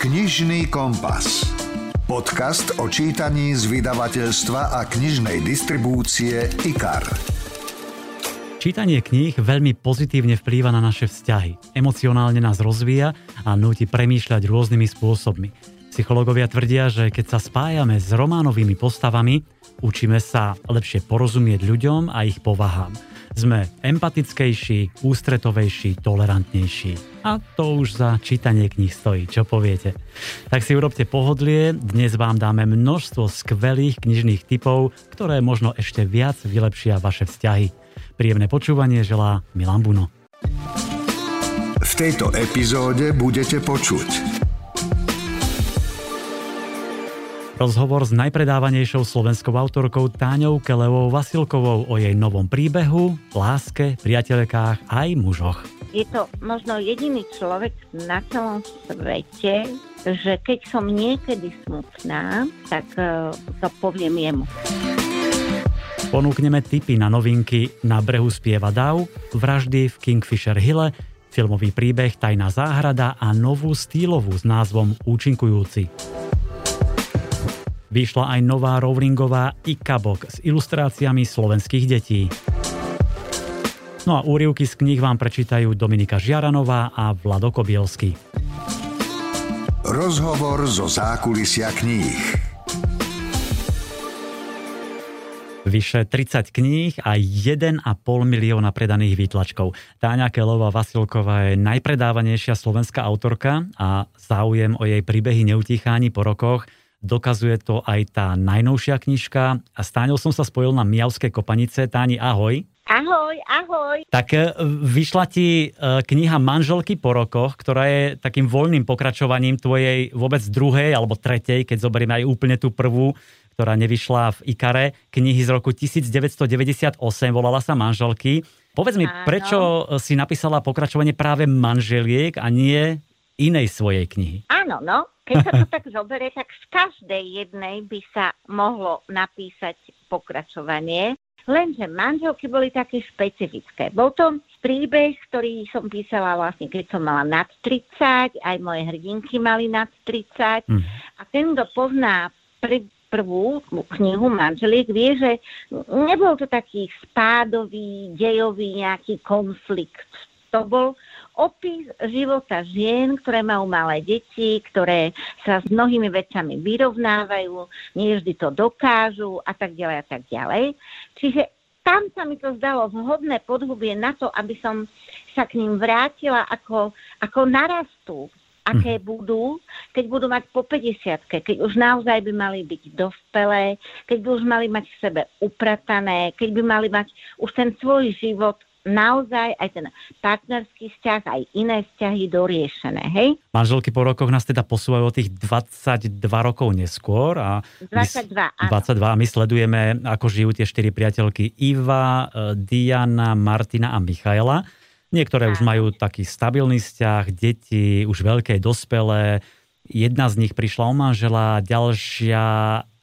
Knižný kompas. Podcast o čítaní z vydavateľstva a knižnej distribúcie IKAR. Čítanie kníh veľmi pozitívne vplýva na naše vzťahy. Emocionálne nás rozvíja a núti premýšľať rôznymi spôsobmi. Psychológovia tvrdia, že keď sa spájame s románovými postavami, učíme sa lepšie porozumieť ľuďom a ich povahám. Sme empatickejší, ústretovejší, tolerantnejší. A to už za čítanie kníh stojí, čo poviete. Tak si urobte pohodlie, dnes vám dáme množstvo skvelých knižných typov, ktoré možno ešte viac vylepšia vaše vzťahy. Príjemné počúvanie želá Milan Buno. V tejto epizóde budete počuť Rozhovor s najpredávanejšou slovenskou autorkou Táňou Kelevou Vasilkovou o jej novom príbehu, láske, priateľkách aj mužoch. Je to možno jediný človek na celom svete, že keď som niekedy smutná, tak uh, to poviem jemu. Ponúkneme tipy na novinky Na brehu spieva Dav, Vraždy v Kingfisher Hille, filmový príbeh Tajná záhrada a novú stílovú s názvom Účinkujúci. Vyšla aj nová Rowlingová Ikabok s ilustráciami slovenských detí. No a úrivky z kníh vám prečítajú Dominika Žiaranová a Vlado Kobielsky. Rozhovor zo zákulisia kníh. Vyše 30 kníh a 1,5 milióna predaných výtlačkov. Táňa Kelová Vasilková je najpredávanejšia slovenská autorka a záujem o jej príbehy neutíchá po rokoch – Dokazuje to aj tá najnovšia knižka. A Stáňou som sa spojil na Mijavské kopanice. Táni, ahoj. Ahoj, ahoj. Tak e, vyšla ti e, kniha Manželky po rokoch, ktorá je takým voľným pokračovaním tvojej vôbec druhej alebo tretej, keď zoberieme aj úplne tú prvú, ktorá nevyšla v Ikare, knihy z roku 1998, volala sa Manželky. Povedz mi, Áno. prečo si napísala pokračovanie práve manželiek a nie inej svojej knihy? Áno, no. Keď sa to tak zoberie, tak z každej jednej by sa mohlo napísať pokračovanie, lenže manželky boli také špecifické. Bol to príbeh, ktorý som písala vlastne, keď som mala nad 30, aj moje hrdinky mali nad 30. Mm. A ten, kto pozná prv, prvú knihu Manželiek, vie, že nebol to taký spádový, dejový nejaký konflikt. To bol opis života žien, ktoré majú malé deti, ktoré sa s mnohými vecami vyrovnávajú, nie vždy to dokážu a tak ďalej a tak ďalej. Čiže tam sa mi to zdalo vhodné podhubie na to, aby som sa k ním vrátila ako, ako narastú, aké mm. budú, keď budú mať po 50 keď už naozaj by mali byť dospelé, keď by už mali mať v sebe upratané, keď by mali mať už ten svoj život naozaj aj ten partnerský vzťah, aj iné vzťahy doriešené, hej? Manželky po rokoch nás teda posúvajú o tých 22 rokov neskôr. A 22, my, 22 a my sledujeme, ako žijú tie štyri priateľky Iva, e, Diana, Martina a Michaela. Niektoré už majú taký stabilný vzťah, deti, už veľké, dospelé. Jedna z nich prišla o manžela, ďalšia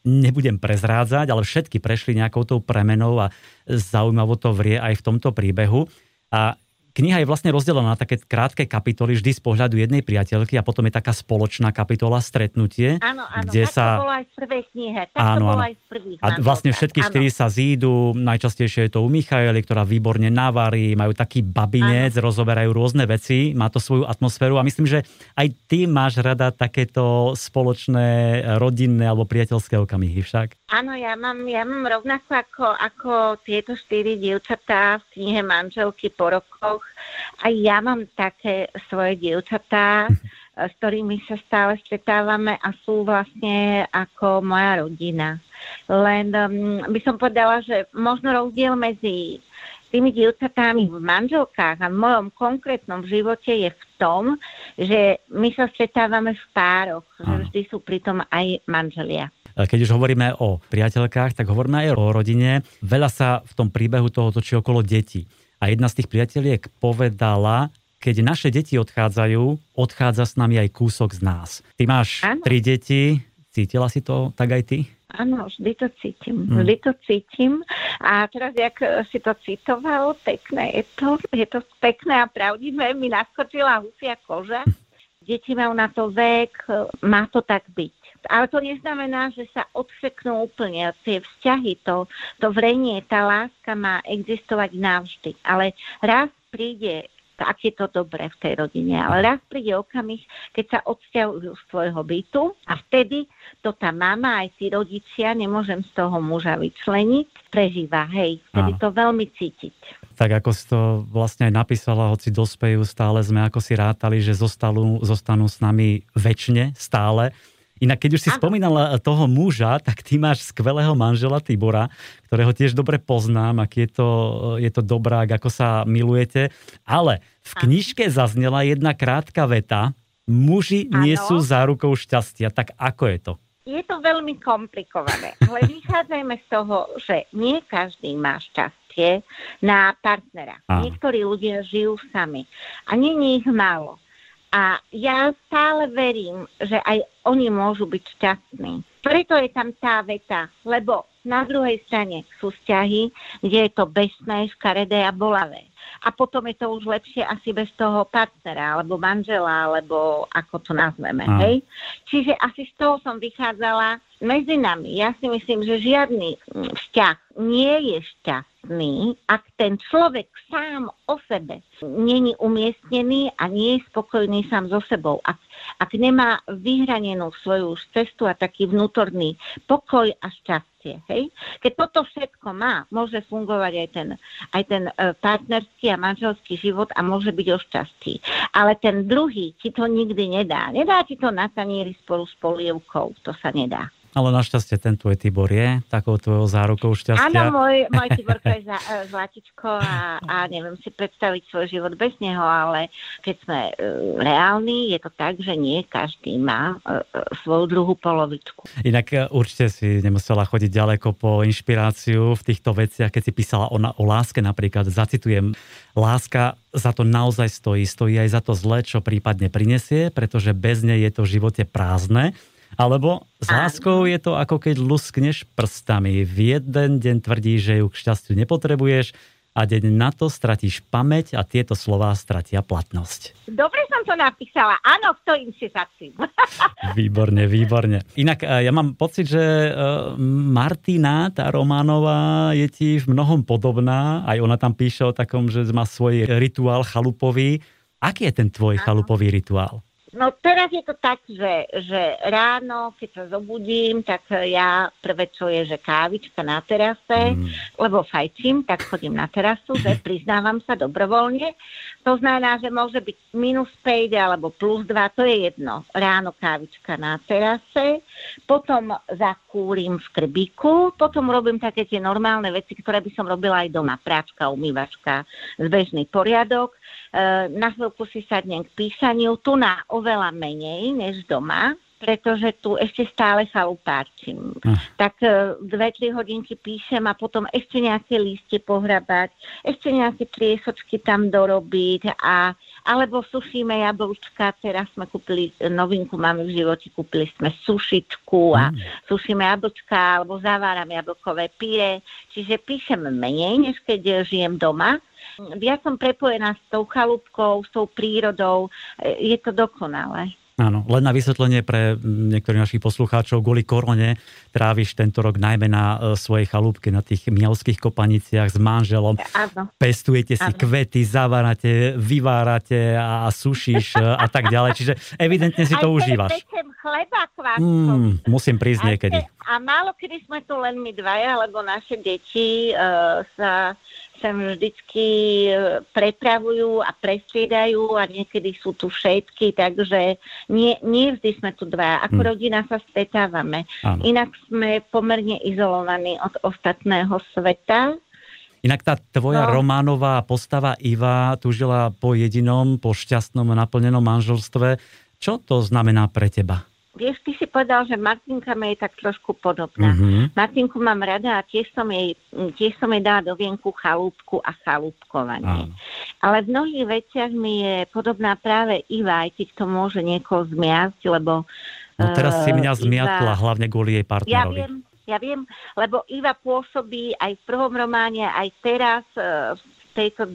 nebudem prezrádzať, ale všetky prešli nejakou tou premenou a zaujímavo to vrie aj v tomto príbehu. A kniha je vlastne rozdelená na také krátke kapitoly vždy z pohľadu jednej priateľky a potom je taká spoločná kapitola stretnutie. Áno, áno, kde sa... to bolo aj v prvej knihe. Tak áno, áno. aj v prvých. A vlastne všetky štyri sa zídu, najčastejšie je to u Michaeli, ktorá výborne navarí, majú taký babinec, áno. rozoberajú rôzne veci, má to svoju atmosféru a myslím, že aj ty máš rada takéto spoločné rodinné alebo priateľské okamihy však. Áno, ja mám, ja mám rovnako ako, ako tieto štyri dievčatá v knihe Manželky po rokoch aj ja mám také svoje dievčatá, s ktorými sa stále stretávame a sú vlastne ako moja rodina. Len um, by som povedala, že možno rozdiel medzi tými dievčatami v manželkách a v mojom konkrétnom živote je v tom, že my sa stretávame v pároch, že vždy sú pritom aj manželia. Keď už hovoríme o priateľkách, tak hovoríme aj o rodine. Veľa sa v tom príbehu toho točí okolo detí. A jedna z tých priateliek povedala, keď naše deti odchádzajú, odchádza s nami aj kúsok z nás. Ty máš ano. tri deti, cítila si to tak aj ty? Áno, vždy to cítim. Hmm. Vždy to cítim. A teraz, jak si to citoval, pekné je to, je to pekné a pravdivé, mi naskočila husia koža. deti majú na to vek, má to tak byť. Ale to neznamená, že sa odseknú úplne. Tie vzťahy, to, to vrenie, tá láska má existovať navždy. Ale raz príde ak je to dobré v tej rodine. Ale raz príde okamih, keď sa odsťahujú z svojho bytu a vtedy to tá mama, aj tí rodičia, nemôžem z toho muža vyčleniť, prežíva. Hej, vtedy Áno. to veľmi cítiť. Tak ako si to vlastne aj napísala, hoci dospejú, stále sme ako si rátali, že zostanú, zostanú s nami väčšine, stále Inak keď už si Aha. spomínala toho muža, tak ty máš skvelého manžela Tibora, ktorého tiež dobre poznám, aký je to, je to dobrák, ako sa milujete. Ale v knižke zaznela jedna krátka veta, muži nie sú zárukou šťastia. Tak ako je to? Je to veľmi komplikované, ale vychádzajme z toho, že nie každý má šťastie na partnera. Aha. Niektorí ľudia žijú sami a nie ich málo. A ja stále verím, že aj oni môžu byť šťastní. Preto je tam tá veta, lebo na druhej strane sú vzťahy, kde je to besné, škaredé a bolavé. A potom je to už lepšie asi bez toho partnera, alebo manžela, alebo ako to nazveme, a. hej? Čiže asi z toho som vychádzala medzi nami. Ja si myslím, že žiadny vzťah nie je šťastný, ak ten človek sám o sebe není umiestnený a nie je spokojný sám so sebou. Ak, ak nemá vyhranenú svoju cestu a taký vnútorný pokoj a šťastie. Hej? Keď toto všetko má, môže fungovať aj ten, aj ten e, partnerský a manželský život a môže byť o šťastí. Ale ten druhý ti to nikdy nedá. Nedá ti to na tanieri spolu s polievkou. To sa nedá. Ale našťastie ten tvoj Tibor je takou tvojou zárukou šťastia. Áno, môj, môj Tiborko je za, e, zlatičko a, a neviem si predstaviť svoj život bez neho, ale keď sme uh, reálni, je to tak, že nie každý má uh, svoju druhú polovičku. Inak určite si nemusela chodiť ďaleko po inšpiráciu v týchto veciach, keď si písala o, o láske napríklad. Zacitujem, láska za to naozaj stojí, stojí aj za to zle, čo prípadne prinesie, pretože bez nej je to v živote prázdne alebo s láskou je to ako keď luskneš prstami. V jeden deň tvrdí, že ju k šťastiu nepotrebuješ a deň na to stratíš pamäť a tieto slová stratia platnosť. Dobre som to napísala. Áno, stojím si za tým. výborne, výborne. Inak e, ja mám pocit, že e, Martina, tá Románová, je ti v mnohom podobná. Aj ona tam píše o takom, že má svoj rituál chalupový. Aký je ten tvoj chalupový rituál? No teraz je to tak, že, že ráno, keď sa zobudím, tak ja prvé, čo je, že kávička na terase, mm. lebo fajčím, tak chodím na terasu, že priznávam sa dobrovoľne. To znamená, že môže byť minus 5 alebo plus 2, to je jedno. Ráno kávička na terase, potom zakúrim v krbiku, potom robím také tie normálne veci, ktoré by som robila aj doma. Práčka, umývačka, zbežný poriadok. E, na chvíľku si sadnem k písaniu, tu na oveľa menej než doma, pretože tu ešte stále chalupáčim. Uh. Tak e, dve, tri hodinky píšem a potom ešte nejaké lístie pohrabať, ešte nejaké triesočky tam dorobiť a alebo sušíme jablčka, teraz sme kúpili novinku, máme v živote, kúpili sme sušičku a mm. sušíme jablčka alebo zaváram jablkové píre, čiže píšem menej, než keď žijem doma. Viac som prepojená s tou chalúbkou, s tou prírodou, e, je to dokonalé. Áno, len na vysvetlenie pre niektorých našich poslucháčov, kvôli korone tráviš tento rok najmä na e, svojej chalúbke, na tých mielských kopaniciach s manželom. Áno. Pestujete si Áno. kvety, zavárate, vyvárate a sušíš e, a tak ďalej. Čiže evidentne si to Aj užívaš. chleba mm, musím prísť niekedy. A málo kedy sme tu len my dvaja, lebo naše deti uh, sa sem vždycky e, prepravujú a prestriedajú a niekedy sú tu všetky, takže nie, nie vždy sme tu dva. Ako hmm. rodina sa stretávame. Áno. Inak sme pomerne izolovaní od ostatného sveta. Inak tá tvoja no. románová postava Iva tužila po jedinom, po šťastnom naplnenom manželstve. Čo to znamená pre teba? Vieš, ty si povedal, že Martinka mi je tak trošku podobná. Mm-hmm. Martinku mám rada a tiež som jej, tiež som jej dala do vienku chalúbku a chalúbkovanie. Mm. Ale v mnohých veciach mi je podobná práve Iva, aj keď to môže niekoho zmiasť, lebo... No teraz si mňa uh, zmiatla, Iva, hlavne kvôli jej partnerovi. Ja viem, ja viem, lebo Iva pôsobí aj v prvom románe, aj teraz v tejto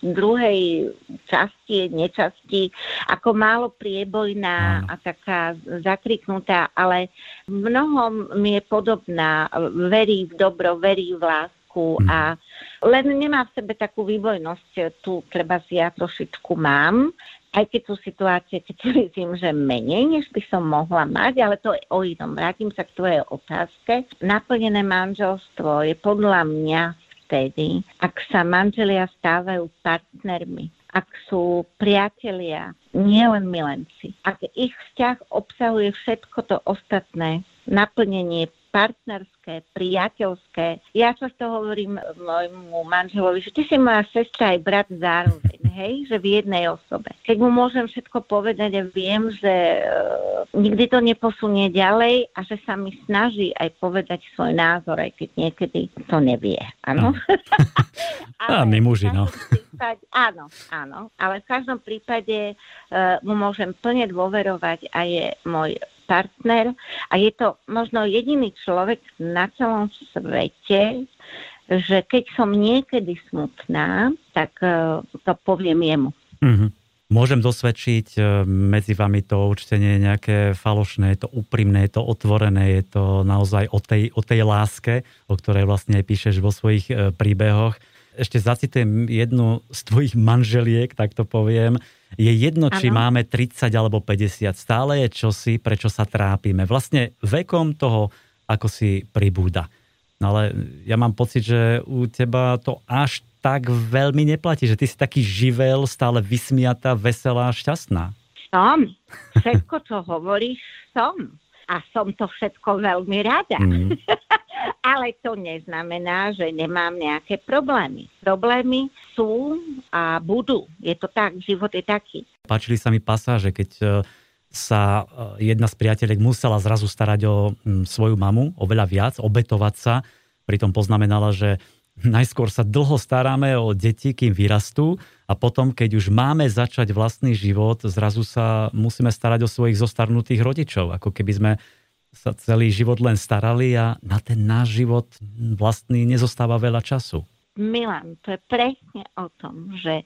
druhej časti, nečasti, ako málo priebojná a taká zakriknutá, ale mnohom mi je podobná. Verí v dobro, verí v lásku mhm. a len nemá v sebe takú výbojnosť, tu treba si ja trošičku mám, aj keď sú situácie, keď si myslím, že menej, než by som mohla mať, ale to je o inom. Vrátim sa k tvojej otázke. Naplnené manželstvo je podľa mňa vtedy, ak sa manželia stávajú partnermi, ak sú priatelia, nielen milenci, ak ich vzťah obsahuje všetko to ostatné, naplnenie partnerské, priateľské. Ja často hovorím môjmu manželovi, že ty si moja sestra aj brat zároveň, hej, že v jednej osobe. Keď mu môžem všetko povedať a viem, že uh, nikdy to neposunie ďalej a že sa mi snaží aj povedať svoj názor, aj keď niekedy to nevie. Áno? a my muži, no. Prípade, áno, áno, ale v každom prípade uh, mu môžem plne dôverovať a je môj partner a je to možno jediný človek na celom svete, že keď som niekedy smutná, tak uh, to poviem jemu. Mm-hmm. Môžem dosvedčiť, e, medzi vami to určite nie je nejaké falošné, je to úprimné, je to otvorené, je to naozaj o tej, o tej láske, o ktorej vlastne aj píšeš vo svojich e, príbehoch. Ešte zacitujem jednu z tvojich manželiek, tak to poviem je jedno, ano. či máme 30 alebo 50. Stále je čosi, prečo sa trápime. Vlastne vekom toho, ako si pribúda. No ale ja mám pocit, že u teba to až tak veľmi neplatí, že ty si taký živel, stále vysmiatá, veselá, šťastná. Som. Všetko, čo hovoríš, som. A som to všetko veľmi rada. Mm. Ale to neznamená, že nemám nejaké problémy. Problémy sú a budú. Je to tak, život je taký. Páčili sa mi pasáže, keď e, sa e, jedna z priateľek musela zrazu starať o svoju mamu, oveľa viac, obetovať sa. Pritom poznamenala, že najskôr sa dlho staráme o deti, kým vyrastú a potom, keď už máme začať vlastný život, zrazu sa musíme starať o svojich zostarnutých rodičov, ako keby sme sa celý život len starali a na ten náš život vlastný nezostáva veľa času. Milan, to je presne o tom, že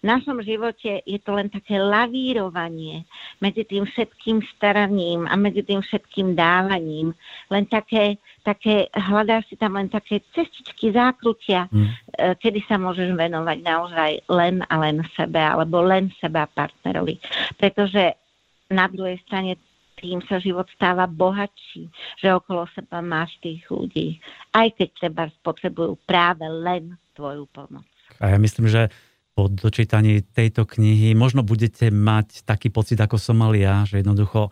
v našom živote je to len také lavírovanie medzi tým všetkým staraním a medzi tým všetkým dávaním. Len také, také hľadáš si tam len také cestičky, zákrutia, mm. kedy sa môžeš venovať naozaj len a len sebe, alebo len seba partnerovi. Pretože na druhej strane tým sa život stáva bohatší, že okolo seba máš tých ľudí, aj keď treba potrebujú práve len tvoju pomoc. A ja myslím, že po dočítaní tejto knihy možno budete mať taký pocit, ako som mal ja, že jednoducho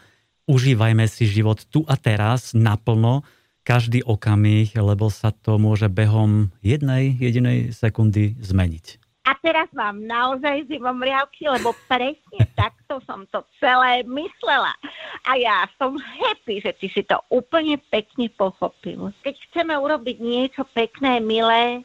užívajme si život tu a teraz naplno, každý okamih, lebo sa to môže behom jednej jedinej sekundy zmeniť. A teraz mám naozaj zimom riavky, lebo presne takto som to celé myslela. A ja som happy, že ty si to úplne pekne pochopil. Keď chceme urobiť niečo pekné, milé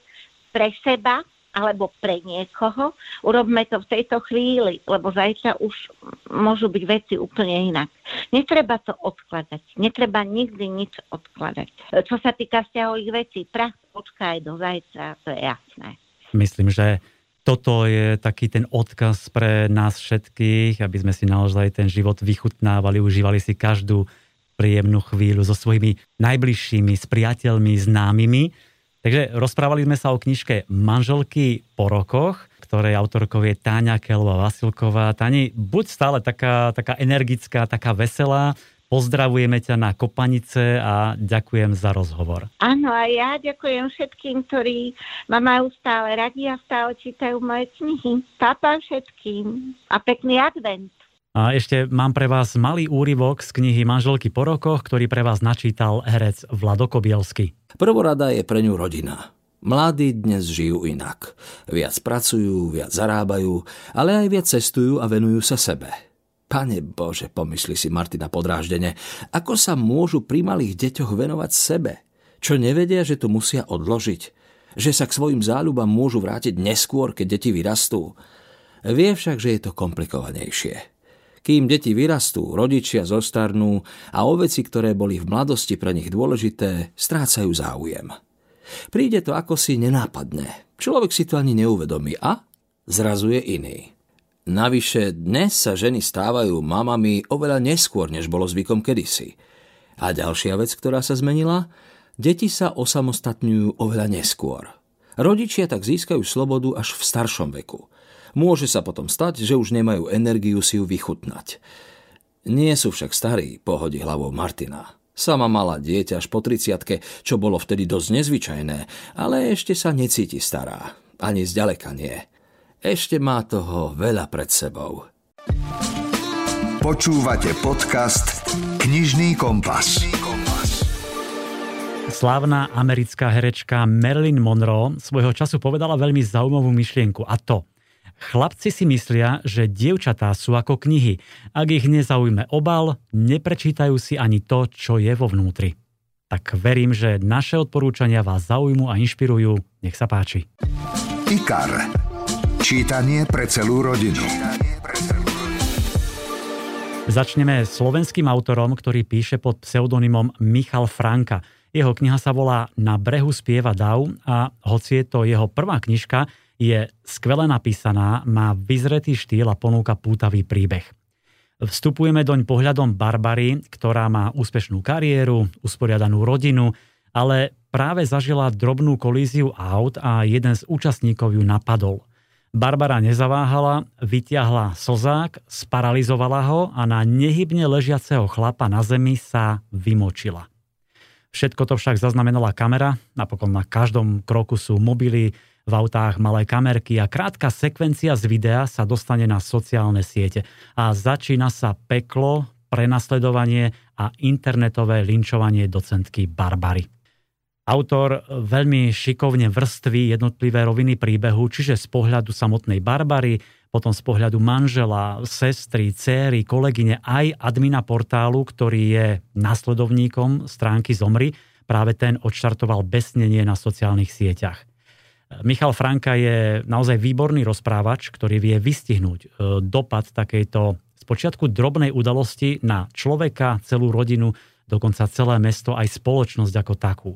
pre seba, alebo pre niekoho, urobme to v tejto chvíli, lebo zajtra už môžu byť veci úplne inak. Netreba to odkladať. Netreba nikdy nič odkladať. Čo sa týka vzťahových vecí, prach počká aj do zajtra, to je jasné. Myslím, že toto je taký ten odkaz pre nás všetkých, aby sme si naozaj ten život vychutnávali, užívali si každú príjemnú chvíľu so svojimi najbližšími, s priateľmi, známymi. Takže rozprávali sme sa o knižke Manželky po rokoch, ktorej autorkou je Táňa Kelová Vasilková. Táni, buď stále taká, taká energická, taká veselá, Pozdravujeme ťa na Kopanice a ďakujem za rozhovor. Áno, a ja ďakujem všetkým, ktorí ma majú stále radi a stále čítajú moje knihy. Papa všetkým a pekný advent. A ešte mám pre vás malý úryvok z knihy Manželky po rokoch, ktorý pre vás načítal herec Vlado Kobielsky. Prvorada je pre ňu rodina. Mladí dnes žijú inak. Viac pracujú, viac zarábajú, ale aj viac cestujú a venujú sa sebe. Pane Bože, pomyslí si Martina podráždene, ako sa môžu pri malých deťoch venovať sebe? Čo nevedia, že to musia odložiť? Že sa k svojim záľubám môžu vrátiť neskôr, keď deti vyrastú? Vie však, že je to komplikovanejšie. Kým deti vyrastú, rodičia zostarnú a o veci, ktoré boli v mladosti pre nich dôležité, strácajú záujem. Príde to ako si nenápadne, Človek si to ani neuvedomí a zrazuje iný. Navyše dnes sa ženy stávajú mamami oveľa neskôr, než bolo zvykom kedysi. A ďalšia vec, ktorá sa zmenila, deti sa osamostatňujú oveľa neskôr. Rodičia tak získajú slobodu až v staršom veku. Môže sa potom stať, že už nemajú energiu si ju vychutnať. Nie sú však starí, pohodí hlavou Martina. Sama mala dieťa až po 30 čo bolo vtedy dosť nezvyčajné, ale ešte sa necíti stará. Ani zďaleka nie. Ešte má toho veľa pred sebou. Počúvate podcast Knižný kompas. Slávna americká herečka Marilyn Monroe svojho času povedala veľmi zaujímavú myšlienku a to Chlapci si myslia, že dievčatá sú ako knihy. Ak ich nezaujme obal, neprečítajú si ani to, čo je vo vnútri. Tak verím, že naše odporúčania vás zaujmu a inšpirujú. Nech sa páči. IKAR. Čítanie pre celú rodinu. Začneme slovenským autorom, ktorý píše pod pseudonymom Michal Franka. Jeho kniha sa volá Na brehu spieva dav a hoci je to jeho prvá knižka, je skvele napísaná, má vyzretý štýl a ponúka pútavý príbeh. Vstupujeme doň pohľadom Barbary, ktorá má úspešnú kariéru, usporiadanú rodinu, ale práve zažila drobnú kolíziu aut a jeden z účastníkov ju napadol – Barbara nezaváhala, vytiahla slzák, sparalizovala ho a na nehybne ležiaceho chlapa na zemi sa vymočila. Všetko to však zaznamenala kamera, napokon na každom kroku sú mobily, v autách malé kamerky a krátka sekvencia z videa sa dostane na sociálne siete a začína sa peklo, prenasledovanie a internetové linčovanie docentky Barbary. Autor veľmi šikovne vrství jednotlivé roviny príbehu, čiže z pohľadu samotnej Barbary, potom z pohľadu manžela, sestry, céry, kolegyne, aj admina portálu, ktorý je nasledovníkom stránky Zomri. Práve ten odštartoval besnenie na sociálnych sieťach. Michal Franka je naozaj výborný rozprávač, ktorý vie vystihnúť e, dopad takejto spočiatku drobnej udalosti na človeka, celú rodinu, dokonca celé mesto, aj spoločnosť ako takú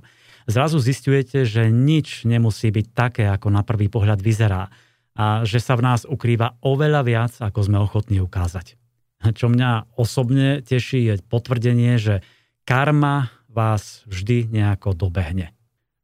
zrazu zistujete, že nič nemusí byť také, ako na prvý pohľad vyzerá a že sa v nás ukrýva oveľa viac, ako sme ochotní ukázať. Čo mňa osobne teší je potvrdenie, že karma vás vždy nejako dobehne.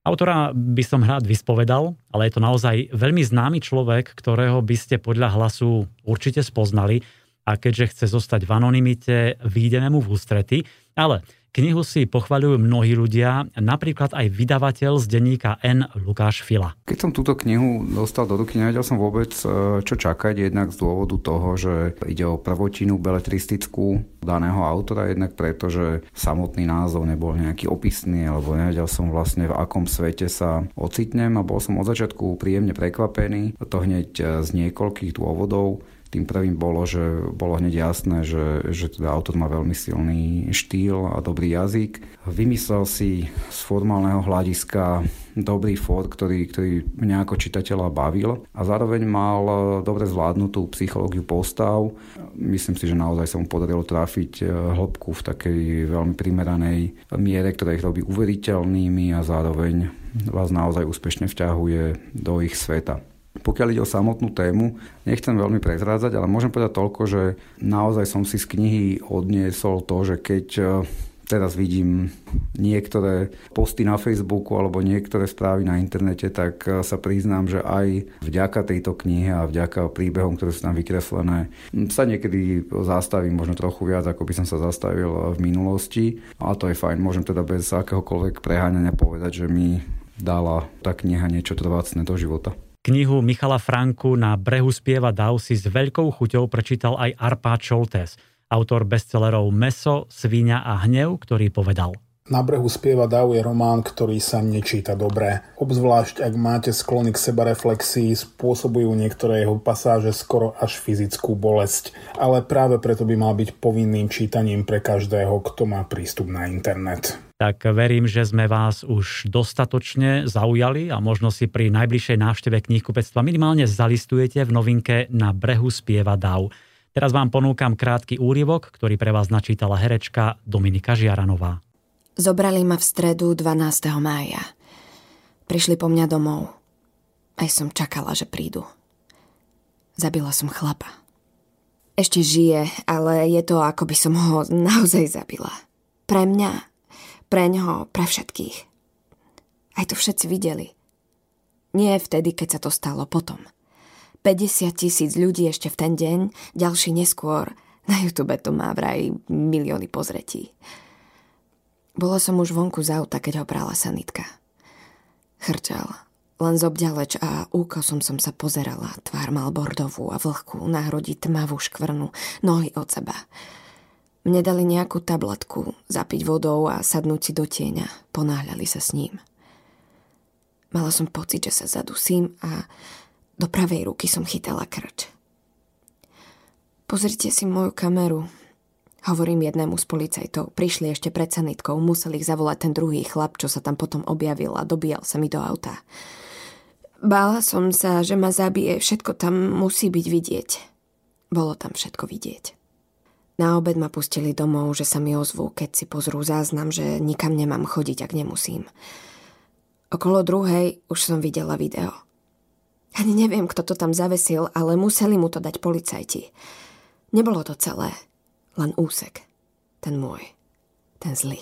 Autora by som rád vyspovedal, ale je to naozaj veľmi známy človek, ktorého by ste podľa hlasu určite spoznali a keďže chce zostať v anonimite, výjdeme mu v ústrety. Ale Knihu si pochvaľujú mnohí ľudia, napríklad aj vydavateľ z denníka N. Lukáš Fila. Keď som túto knihu dostal do ruky, nevedel som vôbec, e, čo čakať, jednak z dôvodu toho, že ide o prvotinu beletristickú daného autora, jednak preto, že samotný názov nebol nejaký opisný, alebo nevedel som vlastne v akom svete sa ocitnem a bol som od začiatku príjemne prekvapený. To hneď e, z niekoľkých dôvodov. Tým prvým bolo, že bolo hneď jasné, že, že teda autor má veľmi silný štýl a dobrý jazyk. Vymyslel si z formálneho hľadiska dobrý for, ktorý, ktorý mňa ako čitateľa bavil a zároveň mal dobre zvládnutú psychológiu postav. Myslím si, že naozaj sa mu podarilo trafiť eh, hĺbku v takej veľmi primeranej miere, ktorá ich robí uveriteľnými a zároveň vás naozaj úspešne vťahuje do ich sveta. Pokiaľ ide o samotnú tému, nechcem veľmi prezrádzať, ale môžem povedať toľko, že naozaj som si z knihy odniesol to, že keď e, teraz vidím niektoré posty na Facebooku alebo niektoré správy na internete, tak e, sa priznám, že aj vďaka tejto knihe a vďaka príbehom, ktoré sú tam vykreslené, sa niekedy zastavím možno trochu viac, ako by som sa zastavil v minulosti. A to je fajn. Môžem teda bez akéhokoľvek preháňania povedať, že mi dala tá kniha niečo trvácne do života. Knihu Michala Franku Na brehu spieva Dav si s veľkou chuťou prečítal aj Arpá Čoltes, autor bestsellerov Meso, Svíňa a Hnev, ktorý povedal – na brehu spieva Dav je román, ktorý sa nečíta dobre. Obzvlášť, ak máte sklony k sebareflexii, spôsobujú niektoré jeho pasáže skoro až fyzickú bolesť. Ale práve preto by mal byť povinným čítaním pre každého, kto má prístup na internet. Tak verím, že sme vás už dostatočne zaujali a možno si pri najbližšej návšteve knihkupectva minimálne zalistujete v novinke Na brehu spieva Dav. Teraz vám ponúkam krátky úryvok, ktorý pre vás načítala herečka Dominika Žiaranová. Zobrali ma v stredu 12. mája. Prišli po mňa domov. Aj som čakala, že prídu. Zabila som chlapa. Ešte žije, ale je to, ako by som ho naozaj zabila. Pre mňa, pre ňoho, pre všetkých. Aj to všetci videli. Nie vtedy, keď sa to stalo potom. 50 tisíc ľudí ešte v ten deň, ďalší neskôr. Na YouTube to má vraj milióny pozretí. Bola som už vonku z auta, keď ho brala sanitka. Chrčal, len z obďaleč a úkosom som sa pozerala. Tvár mal bordovú a vlhkú, na hrodi tmavú škvrnu, nohy od seba. Mne dali nejakú tabletku, zapiť vodou a sadnúť si do tieňa. Ponáhľali sa s ním. Mala som pocit, že sa zadusím a do pravej ruky som chytala krč. Pozrite si moju kameru, Hovorím jednému z policajtov. Prišli ešte pred sanitkou, museli ich zavolať ten druhý chlap, čo sa tam potom objavil a dobíjal sa mi do auta. Bála som sa, že ma zabije, všetko tam musí byť vidieť. Bolo tam všetko vidieť. Na obed ma pustili domov, že sa mi ozvú, keď si pozrú záznam, že nikam nemám chodiť, ak nemusím. Okolo druhej už som videla video. Ani neviem, kto to tam zavesil, ale museli mu to dať policajti. Nebolo to celé. Len úsek. Ten môj. Ten zlý.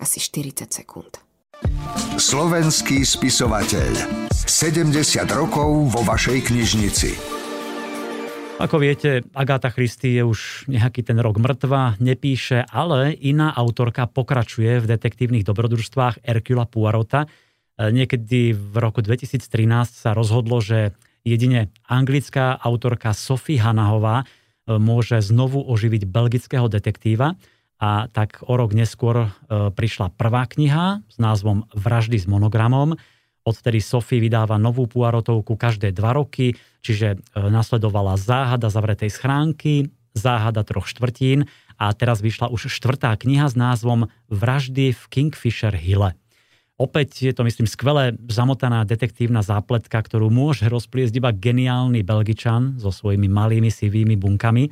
Asi 40 sekúnd. Slovenský spisovateľ. 70 rokov vo vašej knižnici. Ako viete, Agáta Christy je už nejaký ten rok mŕtva, nepíše, ale iná autorka pokračuje v detektívnych dobrodružstvách Erkula Poirota. E, niekedy v roku 2013 sa rozhodlo, že jedine anglická autorka Sophie Hanahová e, môže znovu oživiť belgického detektíva a tak o rok neskôr e, prišla prvá kniha s názvom Vraždy s monogramom, Odtedy Sophie vydáva novú Poirotovku každé dva roky, čiže e, nasledovala Záhada zavretej schránky, Záhada troch štvrtín a teraz vyšla už štvrtá kniha s názvom Vraždy v Kingfisher Hille. Opäť je to, myslím, skvelé zamotaná detektívna zápletka, ktorú môže rozpliesť iba geniálny Belgičan so svojimi malými sivými bunkami. E,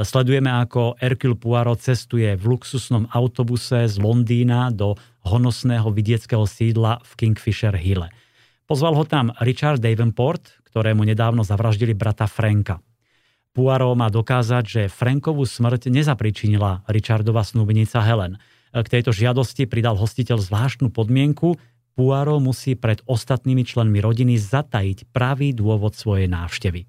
sledujeme, ako Hercule Poirot cestuje v luxusnom autobuse z Londýna do honosného vidieckého sídla v Kingfisher Hille. Pozval ho tam Richard Davenport, ktorému nedávno zavraždili brata Franka. Poirot má dokázať, že Frankovú smrť nezapričinila Richardova snúbenica Helen. K tejto žiadosti pridal hostiteľ zvláštnu podmienku, Poirot musí pred ostatnými členmi rodiny zatajiť pravý dôvod svojej návštevy.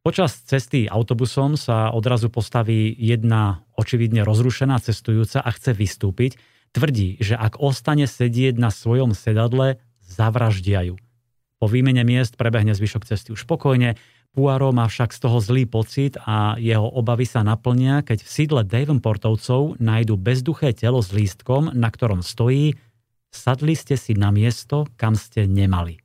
Počas cesty autobusom sa odrazu postaví jedna očividne rozrušená cestujúca a chce vystúpiť, Tvrdí, že ak ostane sedieť na svojom sedadle, zavraždia ju. Po výmene miest prebehne zvyšok cesty už spokojne, Poirot má však z toho zlý pocit a jeho obavy sa naplnia, keď v sídle Davenportovcov nájdu bezduché telo s lístkom, na ktorom stojí sadli ste si na miesto, kam ste nemali.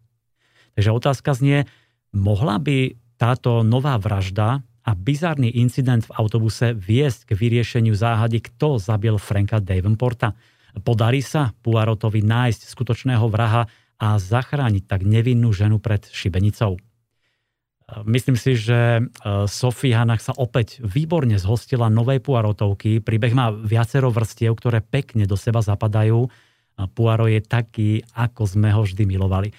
Takže otázka znie, mohla by táto nová vražda a bizarný incident v autobuse viesť k vyriešeniu záhady, kto zabil Franka Davenporta? Podarí sa Puarotovi nájsť skutočného vraha a zachrániť tak nevinnú ženu pred šibenicou. Myslím si, že e, Sophie Hanach sa opäť výborne zhostila novej Puarotovky. Príbeh má viacero vrstiev, ktoré pekne do seba zapadajú. Puaro je taký, ako sme ho vždy milovali.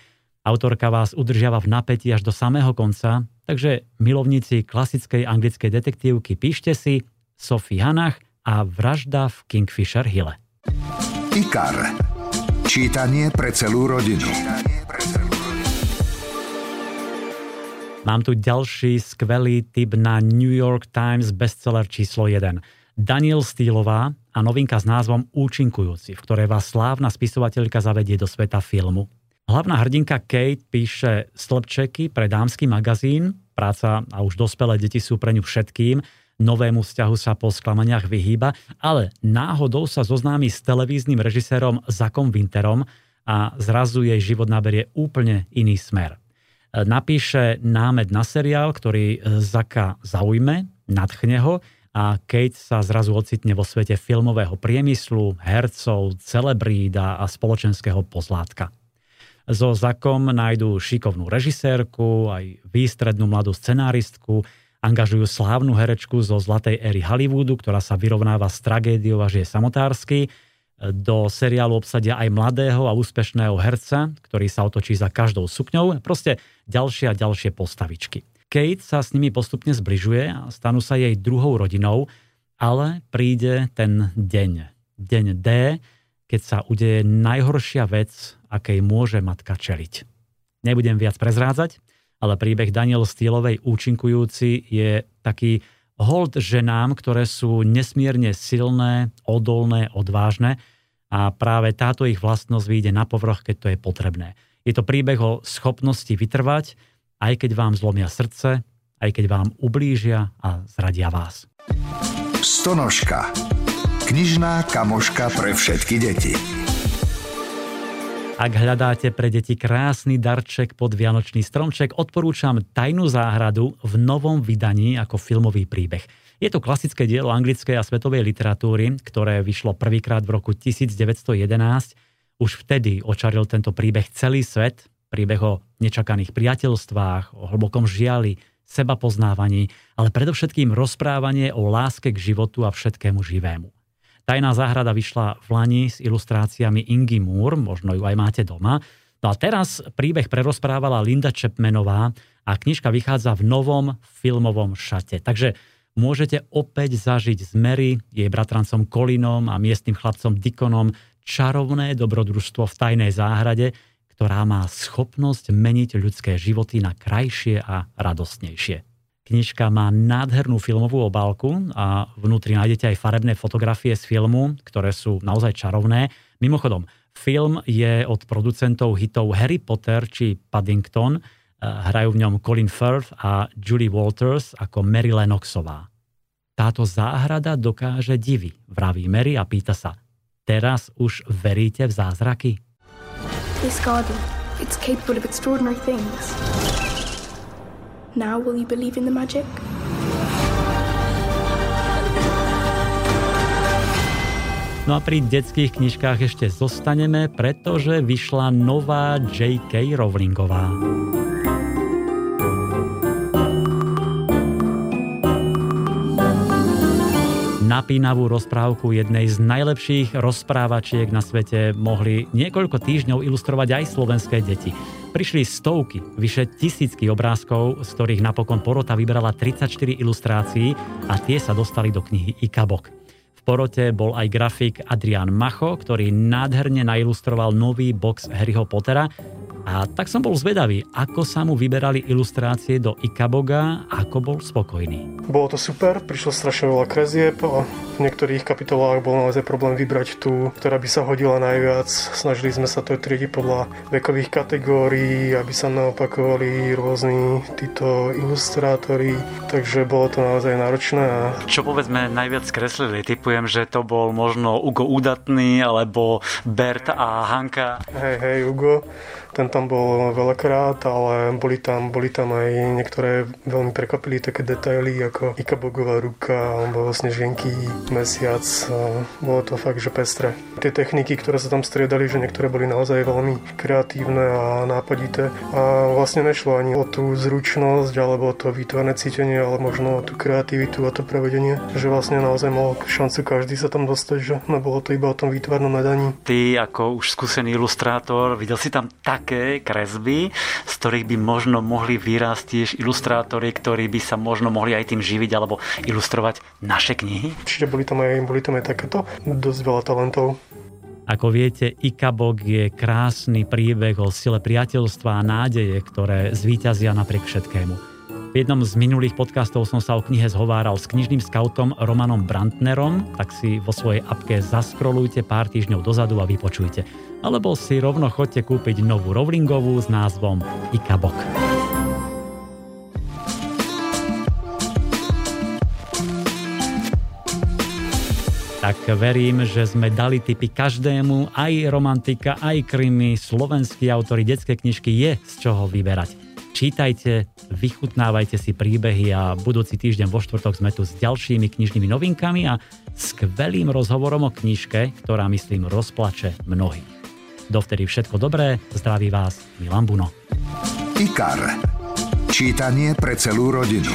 Autorka vás udržiava v napätí až do samého konca, takže milovníci klasickej anglickej detektívky, píšte si Sophie Hanach a Vražda v Kingfisher Hille. IKAR. Čítanie pre celú rodinu. Mám tu ďalší skvelý tip na New York Times bestseller číslo 1. Daniel Steelová a novinka s názvom Účinkujúci, v ktorej vás slávna spisovateľka zavedie do sveta filmu. Hlavná hrdinka Kate píše stĺpčeky pre dámsky magazín, práca a už dospelé deti sú pre ňu všetkým, novému vzťahu sa po sklamaniach vyhýba, ale náhodou sa zoznámi s televíznym režisérom Zakom Winterom a zrazu jej život naberie úplne iný smer. Napíše námed na seriál, ktorý Zaka zaujme, nadchne ho a Kate sa zrazu ocitne vo svete filmového priemyslu, hercov, celebrída a spoločenského pozlátka. So Zakom nájdú šikovnú režisérku, aj výstrednú mladú scenáristku, Angažujú slávnu herečku zo zlatej éry Hollywoodu, ktorá sa vyrovnáva s tragédiou a žije samotársky. Do seriálu obsadia aj mladého a úspešného herca, ktorý sa otočí za každou sukňou. Proste ďalšie a ďalšie postavičky. Kate sa s nimi postupne zbližuje a stanú sa jej druhou rodinou, ale príde ten deň. Deň D, keď sa udeje najhoršia vec, akej môže matka čeliť. Nebudem viac prezrádzať, ale príbeh Daniel Stielovej účinkujúci je taký hold ženám, ktoré sú nesmierne silné, odolné, odvážne a práve táto ich vlastnosť vyjde na povrch, keď to je potrebné. Je to príbeh o schopnosti vytrvať, aj keď vám zlomia srdce, aj keď vám ublížia a zradia vás. Stonožka. Knižná kamoška pre všetky deti. Ak hľadáte pre deti krásny darček pod Vianočný stromček, odporúčam Tajnú záhradu v novom vydaní ako filmový príbeh. Je to klasické dielo anglickej a svetovej literatúry, ktoré vyšlo prvýkrát v roku 1911. Už vtedy očaril tento príbeh celý svet, príbeh o nečakaných priateľstvách, o hlbokom žiali, seba poznávaní, ale predovšetkým rozprávanie o láske k životu a všetkému živému. Tajná záhrada vyšla v Lani s ilustráciami Ingy Moore, možno ju aj máte doma. No a teraz príbeh prerozprávala Linda Chapmanová a knižka vychádza v novom filmovom šate. Takže môžete opäť zažiť s Mary, jej bratrancom Kolinom a miestnym chlapcom Dikonom čarovné dobrodružstvo v tajnej záhrade, ktorá má schopnosť meniť ľudské životy na krajšie a radostnejšie. Knižka má nádhernú filmovú obálku a vnútri nájdete aj farebné fotografie z filmu, ktoré sú naozaj čarovné. Mimochodom, film je od producentov hitov Harry Potter či Paddington. Eh, hrajú v ňom Colin Firth a Julie Walters ako Mary Lennoxová. Táto záhrada dokáže divy, vraví Mary a pýta sa, teraz už veríte v zázraky? This garden, it's capable of extraordinary things. Now will you believe in the magic? No a pri detských knižkách ešte zostaneme, pretože vyšla nová J.K. Rowlingová. napínavú rozprávku jednej z najlepších rozprávačiek na svete mohli niekoľko týždňov ilustrovať aj slovenské deti. Prišli stovky, vyše tisícky obrázkov, z ktorých napokon porota vybrala 34 ilustrácií a tie sa dostali do knihy Ikabok. Porote bol aj grafik Adrian Macho, ktorý nádherne nailustroval nový box Harryho Pottera a tak som bol zvedavý, ako sa mu vyberali ilustrácie do Ikaboga, ako bol spokojný. Bolo to super, prišlo strašne veľa krezieb a v niektorých kapitolách bol naozaj problém vybrať tú, ktorá by sa hodila najviac. Snažili sme sa to triediť podľa vekových kategórií, aby sa naopakovali rôzni títo ilustrátori, takže bolo to naozaj náročné. A... Čo povedzme najviac skreslili? Typujem, že to bol možno Ugo Udatný alebo Bert a Hanka. Hej, hej, Ugo. Ten tam bol veľakrát, ale boli tam, boli tam aj niektoré veľmi prekvapili také detaily ako Ikabogová ruka alebo snežienky, mesiac. Bolo to fakt, že pestre. Tie techniky, ktoré sa tam striedali, že niektoré boli naozaj veľmi kreatívne a nápadité. A vlastne nešlo ani o tú zručnosť alebo o to výtvarné cítenie, ale možno o tú kreativitu a to prevedenie, že vlastne naozaj mal šancu každý sa tam dostať, že nebolo to iba o tom výtvarnom nadaní. Ty ako už skúsený ilustrátor, videl si tam tak také kresby, z ktorých by možno mohli vyrásť tiež ilustrátori, ktorí by sa možno mohli aj tým živiť alebo ilustrovať naše knihy? Čiže boli tam aj, boli tam aj takéto dosť veľa talentov. Ako viete, Ikabok je krásny príbeh o sile priateľstva a nádeje, ktoré zvíťazia napriek všetkému. V jednom z minulých podcastov som sa o knihe zhováral s knižným skautom Romanom Brantnerom, tak si vo svojej apke zaskrolujte pár týždňov dozadu a vypočujte. Alebo si rovno chodte kúpiť novú Rowlingovú s názvom Ikabok. tak verím, že sme dali tipy každému, aj romantika, aj krimi, slovenskí autory, detské knižky je z čoho vyberať. Čítajte, vychutnávajte si príbehy a budúci týždeň vo štvrtok sme tu s ďalšími knižnými novinkami a skvelým rozhovorom o knižke, ktorá myslím rozplače mnohých. Dovtedy všetko dobré, zdraví vás Milan Buno. IKAR. Čítanie pre celú rodinu.